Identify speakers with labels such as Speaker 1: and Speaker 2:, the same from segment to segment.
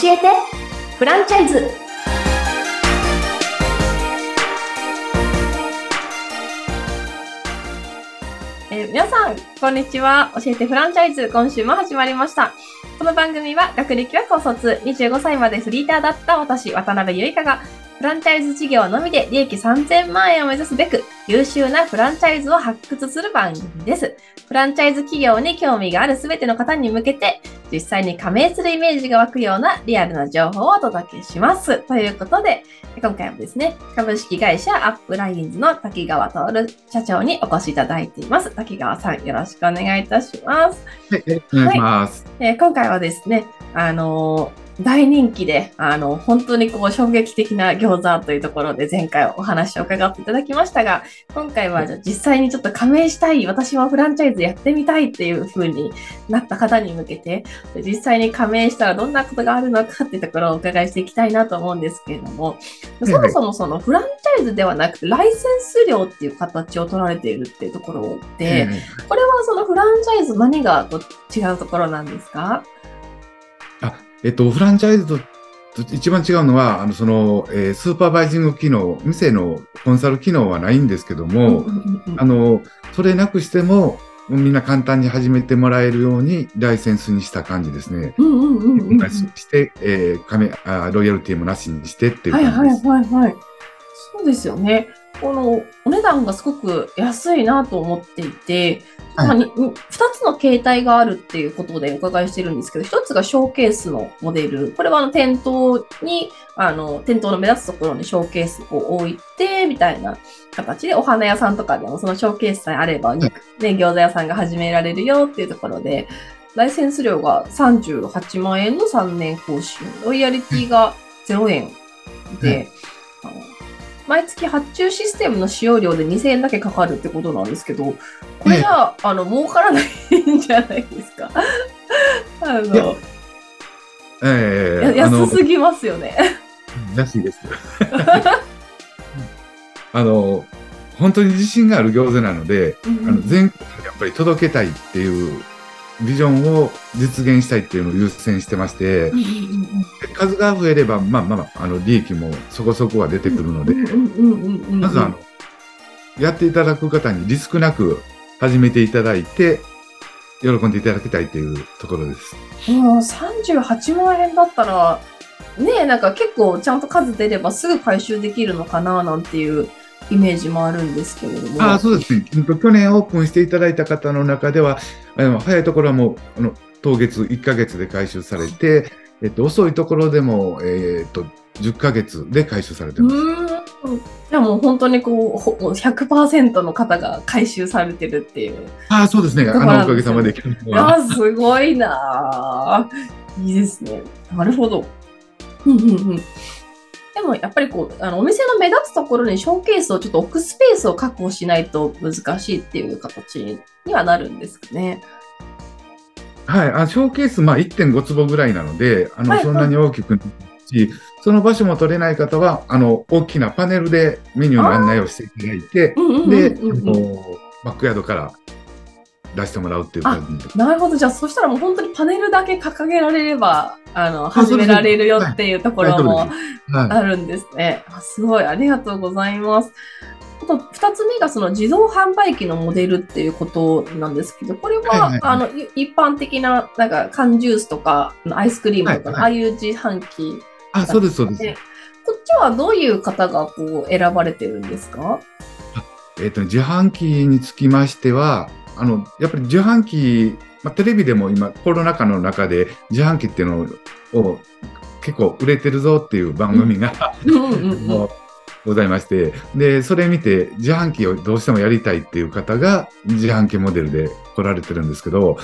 Speaker 1: 教えてフランチャイズえー皆さん、こんにちは。教えてフランチャイズ、今週も始まりました。この番組は、学歴は高卒、25歳までフリーターだった私、渡辺ゆいかが、フランチャイズ事業のみで利益3000万円を目指すべく、優秀なフランチャイズを発掘する番組です。フランチャイズ企業に興味があるすべての方に向けて、実際に加盟するイメージが湧くようなリアルな情報をお届けします。ということで、今回もですね、株式会社アップラインズの滝川徹社長にお越しいただいています。滝川さん、よろしくお願いいたします。
Speaker 2: はい、お願いします。
Speaker 1: えー今回はですね、あのー大人気で、あの、本当にこう、衝撃的な餃子というところで前回お話を伺っていただきましたが、今回は実際にちょっと加盟したい、私はフランチャイズやってみたいっていう風になった方に向けて、実際に加盟したらどんなことがあるのかっていうところをお伺いしていきたいなと思うんですけれども、そもそもそのフランチャイズではなくて、ライセンス料っていう形を取られているっていうところで、
Speaker 2: え
Speaker 1: これはそのフランチャイズ何がと違うところなんですか？
Speaker 2: えっと、フランチャイズとと一番違うのは、あの、その、えースーパーバイジング機能、店のコンサル機能はないんですけども、あの、それなくしても、みんな簡単に始めてもらえるように、ライセンスにした感じですね。
Speaker 1: うんうんうんうんうん。は
Speaker 2: して、えー、加盟あ、ロイヤルティもなしにしてっていう
Speaker 1: いはい
Speaker 2: 感じです。
Speaker 1: はいはい。そうですよね。このお値段がすごく安いなと思っていて、
Speaker 2: はい
Speaker 1: まあにに二つの形態があるっていうことでお伺いしてるんですけど、一つがショーケースのモデル。これはあの店頭に、あの、店頭の目立つところにショーケースを置いて、みたいな形で、お花屋さんとかでもそのショーケースさえあれば、ね、餃子屋さんが始められるよっていうところで、ライセンス料が38万円の3年更新、ロイヤリティが0円で、毎月発注システムの使用料で2000円だけかかるってことなんですけど、これじゃあ、あの、儲からないんじゃないですか？あの、
Speaker 2: え
Speaker 1: や
Speaker 2: ー、
Speaker 1: 安すぎますよね。
Speaker 2: 安いです。あの、本当に自信がある餃子なので、あの全国にやっぱり届けたいっていうビジョンを実現したいっていうのを優先してまして数が増えれば、まあまあまあ、あの利益もそこそこは出てくるので、まずあの、やっていただく方にリスクなく始めていただいて、喜んでいただきたいというところです。
Speaker 1: もう38万円だったら、ねえ、なんか結構ちゃんと数出ればすぐ回収できるのかななんていうイメージもあるんですけれども。
Speaker 2: ああ、そうですね。去年オープンしていただいた方の中では、あの早いところはもう、あの当月1ヶ月で回収されて、えっと、遅いところでも、えっと、10ヶ月で回収されて
Speaker 1: う
Speaker 2: ます。
Speaker 1: じゃあもう本当にこう、ほもう100%の方が回収されてるっていう。
Speaker 2: ああ、そうですね。あの、おかげさまで。
Speaker 1: あーすごいなぁ。いいですね。なるほど。うんうんうん。でもやっぱりこう、あのお店の目立つところにショーケースをちょっと置くスペースを確保しないと難しいっていう形にはなるんですかね。
Speaker 2: はい。あショーケース、まあ、1.5坪ぐらいなので、あの、
Speaker 1: はい
Speaker 2: そんなに大きくないし、その場所も取れない方は、あの、大きなパネルでメニューの案内をしていただいて、で、バックヤードから出してもらうっていう感じで。
Speaker 1: なるほど。じゃあ、そしたらもう本当にパネルだけ掲げられれば、あの、始められるよっていうところも
Speaker 2: はい
Speaker 1: あるんですね。あすごい。ありがとうございます。あと、二つ目がその自動販売機のモデルっていうことなんですけど、これは、
Speaker 2: はいはい
Speaker 1: あの、い一般的な、なんか、缶ジュースとか、アイスクリームとかああいう自販機、
Speaker 2: あ、そうです、そうです。
Speaker 1: でこっちはどういう方がこう選ばれてるんですか？
Speaker 2: えっ、と、自販機につきましては、あの、やっぱり自販機、まあ、テレビでも今、コロナ禍の中で自販機っていうのを結構売れてるぞっていう番組が、ございまして、で、それ見て自販機をどうしてもやりたいっていう方が自販機モデルで来られてるんですけど、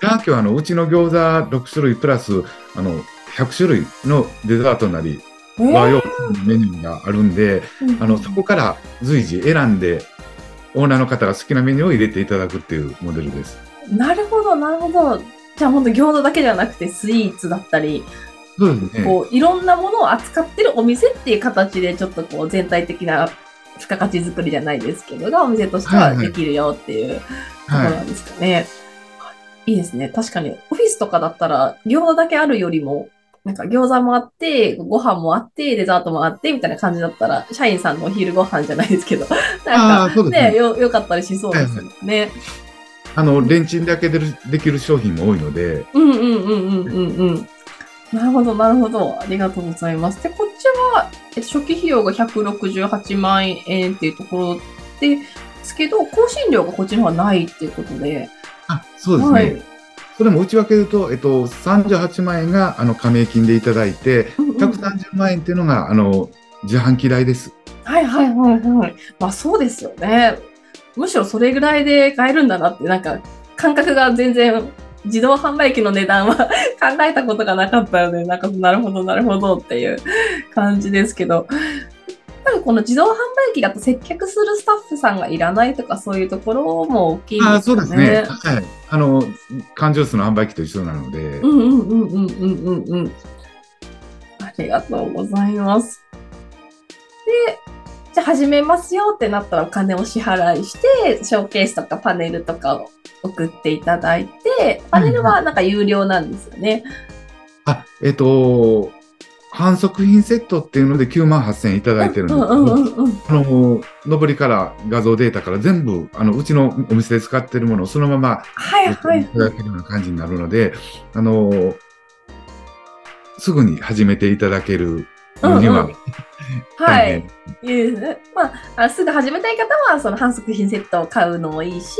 Speaker 2: 自販機はあの、うちの餃子6種類プラス、あの、100種類のデザートなり、
Speaker 1: えー
Speaker 2: 和洋メニューがあるんで、あの、そこから随時選んで、オーナーの方が好きなメニューを入れていただくっていうモデルです。
Speaker 1: なるほど、なるほど。じゃあ本当餃子だけではなくてスイーツだったり、
Speaker 2: そうですね。
Speaker 1: こういろんなものを扱ってるお店っていう形でちょっとこう全体的な付加価値作りじゃないですけどがお店としてはできるよっていうところ
Speaker 2: は
Speaker 1: なんですかね。い、いですね。確かにオフィスとかだったら餃子だけあるよりもなんか餃子もあって、ご飯もあって、デザートもあって、みたいな感じだったら、社員さんのお昼ご飯じゃないですけど、なんか
Speaker 2: ね
Speaker 1: ね、よ、よかったりしそうですよね。
Speaker 2: あの、レンチンだけでできる商品も多いので、
Speaker 1: うんうんうんうんうんうん。なるほど、なるほど。ありがとうございます。で、こっちは、えっと初期費用が168万円っていうところでですけど、更新料がこっちの方がないっていうことで。
Speaker 2: あ、そうですね。
Speaker 1: はい
Speaker 2: それも内訳で言うと、えっと、38万円があの加盟金でいただいて、
Speaker 1: うんうん
Speaker 2: 130万円っていうのがあの自販機代です。
Speaker 1: はいはいはいはい。まあそうですよね。むしろそれぐらいで買えるんだなって、なんか感覚が全然自動販売機の値段は 考えたことがなかったので、なんかなるほどなるほどっていう感じですけど、多分この自動販売機だと接客するスタッフさんがいらないとかそういうところも大きいん
Speaker 2: あ
Speaker 1: ですよ
Speaker 2: そうですね。
Speaker 1: ね。
Speaker 2: はい。あの、缶ジュースの販売機と一緒なので、
Speaker 1: うんうんうんうんうんうんうん。ありがとうございます。で、じゃあ始めますよってなったらお金を支払いして、ショーケースとかパネルとかを送っていただいて、パネルはなんか有料なんですよね。
Speaker 2: あ、えっと、反則品セットっていうので9万8000円いただいてるんです。あの、上りから画像データから全部、あの、うちのお店で使ってるものをそのまま
Speaker 1: はいはい
Speaker 2: いただけるような感じになるので、あの、すぐに始めていただけるのには、
Speaker 1: うんうんはい。いいですね。まあ、あすぐ始めたい方は、その反則品セットを買うのもいいし、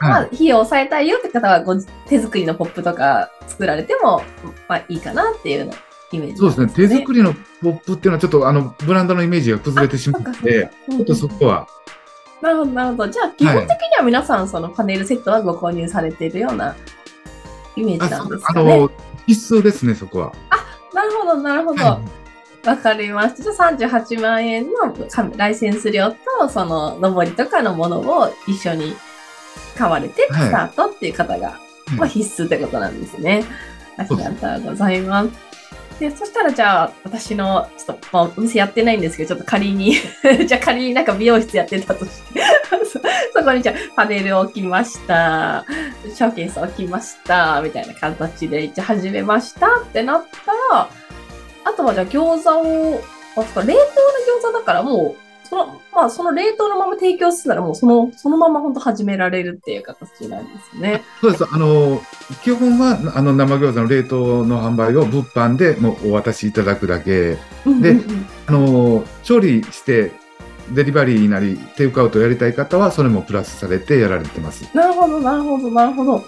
Speaker 1: まあ、
Speaker 2: はい
Speaker 1: 費用を抑えたいよって方は、ご手作りのポップとか作られても、まあいいかなっていうのイメージ
Speaker 2: そうですね、手作りのポップっていうのはちょっとあの、ブランドのイメージが崩れてしまって
Speaker 1: か、うん
Speaker 2: ちょっとそこは、
Speaker 1: なるほど、なるほど。じゃあ、基本的には皆さん、そのパネルセットはご購入されているようなイメージ
Speaker 2: あ
Speaker 1: なんですかね。
Speaker 2: あの、必須ですね、そこは。
Speaker 1: なるほど、なるほど。
Speaker 2: は
Speaker 1: わかりました。じゃあ38万円のかライセンス料と、その、上りとかのものを一緒に買われて、
Speaker 2: はい
Speaker 1: スタートっていう方が、
Speaker 2: い
Speaker 1: まあ、必須ってことなんですね。ありがとうございます。で、そしたらじゃあ、私の、ちょっと、まあ、お店やってないんですけど、ちょっと仮に、じゃあ仮になんか美容室やってたとして、そこにじゃあパネルを置きました、ショーケース置きました、みたいな形で、じゃあ始めましたってなったら、あとはじゃあ餃子を、あそか冷凍の餃子だからもう、その、まあその冷凍のまま提供するならもうその、そのまま本当始められるっていう形なんですね。
Speaker 2: そうです。あの、基本は、あの、生餃子の冷凍の販売を物販でもうお渡しいただくだけ。であの、調理して、デリバリーなり、テイクアウトやりたい方は、それもプラスされてやられてます。
Speaker 1: なるほど、なるほど、なるほど。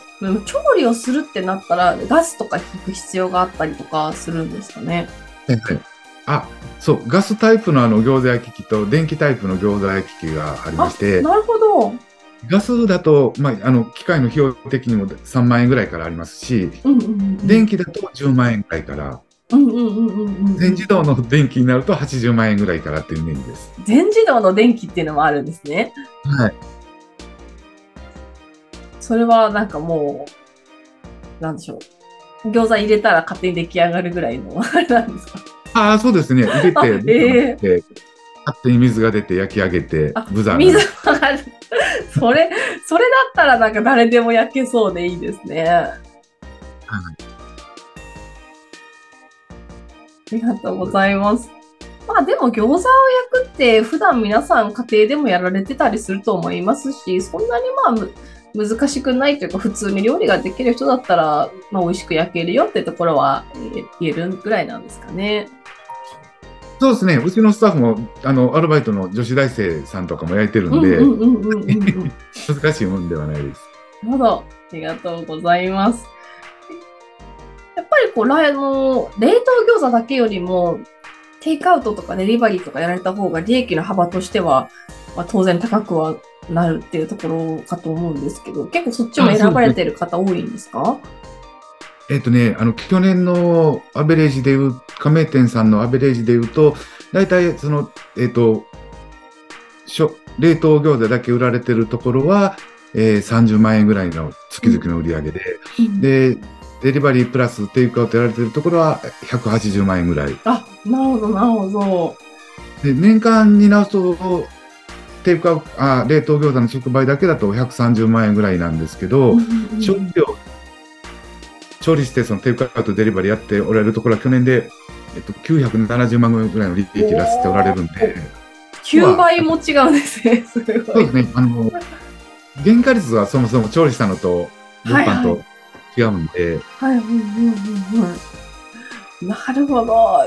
Speaker 1: 調理をするってなったら、ガスとか引く必要があったりとかするんですかね。
Speaker 2: はいあ、そう、ガスタイプのあの餃子焼き器と電気タイプの餃子焼き器がありまして、
Speaker 1: なるほど。
Speaker 2: ガスだと、まあ、あの、機械の費用的にも3万円ぐらいからありますし、
Speaker 1: うんうんうん。
Speaker 2: 電気だと10万円ぐらいから、
Speaker 1: うんうんうんうんうん。
Speaker 2: 全自動の電気になると80万円ぐらいからっていうイメージです。
Speaker 1: 全自動の電気っていうのもあるんですね。
Speaker 2: はい。
Speaker 1: それはなんかもう、なんでしょう。餃子入れたら勝手に出来上がるぐらいのあれなんですか？
Speaker 2: ああ、そうですね。入れ
Speaker 1: あ
Speaker 2: て、
Speaker 1: え
Speaker 2: で勝手に水が出て焼き上げて
Speaker 1: あ、
Speaker 2: ブザー
Speaker 1: 水
Speaker 2: が。
Speaker 1: それ、それだったらなんか誰でも焼けそうでいいですね。ありがとうございます。まあでも餃子を焼くって普段皆さん家庭でもやられてたりすると思いますし、そんなにまあむ難しくないというか普通に料理ができる人だったら、まあ、美味しく焼けるよってところはえ言えるぐらいなんですかね。
Speaker 2: そうですね。うちのスタッフも、あの、アルバイトの女子大生さんとかも焼いてるんで。難しいもんではないです。
Speaker 1: なるほど。ありがとうございます。やっぱりこう、らあの、冷凍餃子だけよりも、テイクアウトとかデリバリーとかやられた方が利益の幅としては、まあ、当然高くはなるっていうところかと思うんですけど、結構そっちも選ばれてる方多いんですか？
Speaker 2: えっ、とね、あの、去年のアベレージで言う、加盟店さんのアベレージで言うと、大体その、えっ、と、しょ冷凍餃子だけ売られてるところは、えー30万円ぐらいの月々の売り上げで、で、デリバリープラステイクアウトやられてるところは180万円ぐらい。
Speaker 1: あ、なるほど、なるほど。
Speaker 2: で、年間に直すと、テイクアウト、あ、冷凍餃子の直売だけだと130万円ぐらいなんですけど、
Speaker 1: うんうんうん
Speaker 2: 食料調理してそのテイクアウトデリバリーやっておられるところは去年で、えっと、970万ぐらいの利益出しておられるんで。
Speaker 1: 9倍も違うんですね。すごい。
Speaker 2: そうですね。あの、原価率はそもそも調理したのと、物販と違うんで、
Speaker 1: はい、うんうんうんうん。なるほど。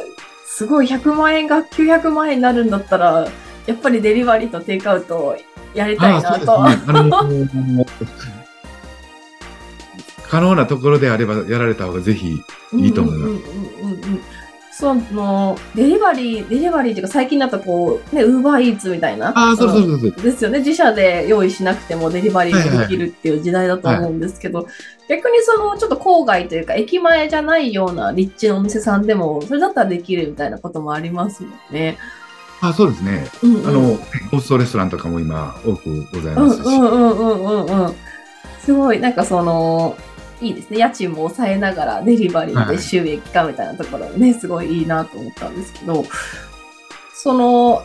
Speaker 1: すごい、100万円が900万円になるんだったら、やっぱりデリバリーとテイクアウトやりたい
Speaker 2: ああ、
Speaker 1: なと。
Speaker 2: ね。あの、可能なところであればやられた方がぜひいいと思います。
Speaker 1: うんうんうんうんうんそのデリバリー、デリバリーっていうか最近だとこう、ね、ウーバーイーツみたいな。
Speaker 2: ああ、そうそう
Speaker 1: の
Speaker 2: そうそう。
Speaker 1: ですよね。自社で用意しなくてもデリバリーができるっていう時代だと思うんですけど、逆にそのちょっと郊外というか駅前じゃないような立地のお店さんでも、それだったらできるみたいなこともありますもんね。
Speaker 2: あそうですね。
Speaker 1: うんうん
Speaker 2: あの、ゴーストレストランとかも今多くござい
Speaker 1: うん
Speaker 2: ますし。
Speaker 1: うんうんうんうんうん。すごい、なんかその、いいですね。家賃も抑えながらデリバリーで収益化みたいなところね、すごいいいなと思ったんですけど、その、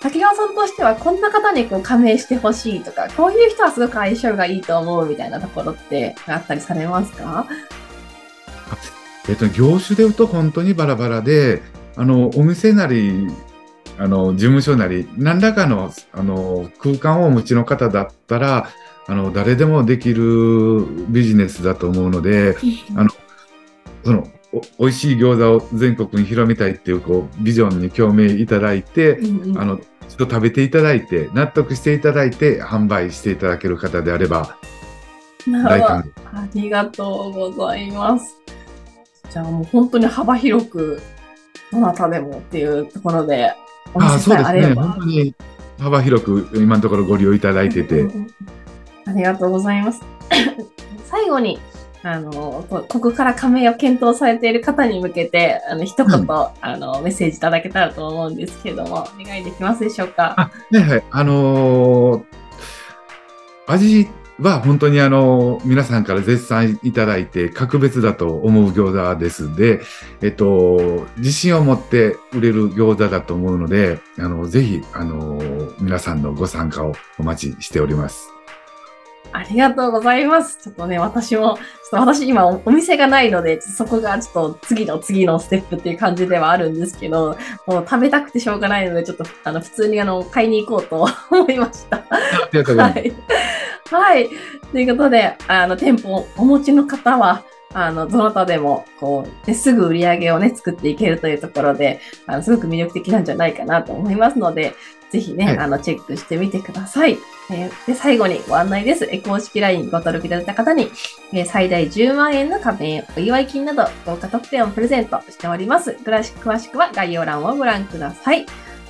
Speaker 1: 滝川さんとしてはこんな方にこう加盟してほしいとか、こういう人はすごく相性がいいと思うみたいなところってあったりされますか？
Speaker 2: えっと、業種で言うと本当にバラバラで、あの、お店なり、あの、事務所なり、何らかの、あの、空間をお持ちの方だったら、あの、誰でもできるビジネスだと思うので、あのその、お美味しい餃子を全国に広めたいっていう、こう、ビジョンに共鳴いただいて、
Speaker 1: うんうん
Speaker 2: あの、一度食べていただいて、納得していただいて、販売していただける方であれば、大歓迎。
Speaker 1: ありがとうございます。じゃあもう本当に幅広く、どなたでもっていうところで、お
Speaker 2: ああ、
Speaker 1: 店
Speaker 2: そうですね。
Speaker 1: さえあれば。
Speaker 2: 本当に幅広く今のところご利用いただいてて、
Speaker 1: うんうんうんありがとうございます。最後に、あの、こここから加盟を検討されている方に向けて、あの、一言、
Speaker 2: うん
Speaker 1: あの、メッセージいただけたらと思うんですけれども、お願いできますでしょうか？
Speaker 2: あ、はいはい。あのー味は本当にあのー皆さんから絶賛いただいて格別だと思う餃子ですで、えっと、自信を持って売れる餃子だと思うので、あの、ぜひ、あのー皆さんのご参加をお待ちしております。
Speaker 1: ありがとうございます。ちょっとね、私も、ちょっと私今おお店がないので、そこがちょっと次の次のステップっていう感じではあるんですけど、もう食べたくてしょうがないので、ちょっとあの普通にあの買いに行こうと 思いました。
Speaker 2: ありがとうございます。
Speaker 1: はい。はい。ということで、あの、店舗をお持ちの方は、あの、どなたでも、こう、ね、すぐ売り上げをね、作っていけるというところで、あの、すごく魅力的なんじゃないかなと思いますので、ぜひね、
Speaker 2: はい
Speaker 1: あの、チェックしてみてください。えーで、最後にご案内です。え公式 LINE ご登録いただいた方に、えー最大10万円の加盟、お祝い金など、豪華特典をプレゼントしております。詳しくは概要欄をご覧ください。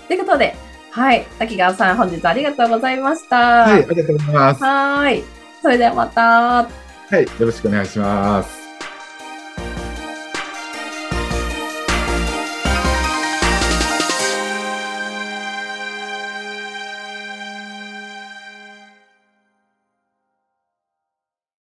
Speaker 1: ということで、はい。滝川さん、本日ありがとうございました。
Speaker 2: はい、ありがとうございます。
Speaker 1: はーい。それではまた。
Speaker 2: はい、よろしくお願いします。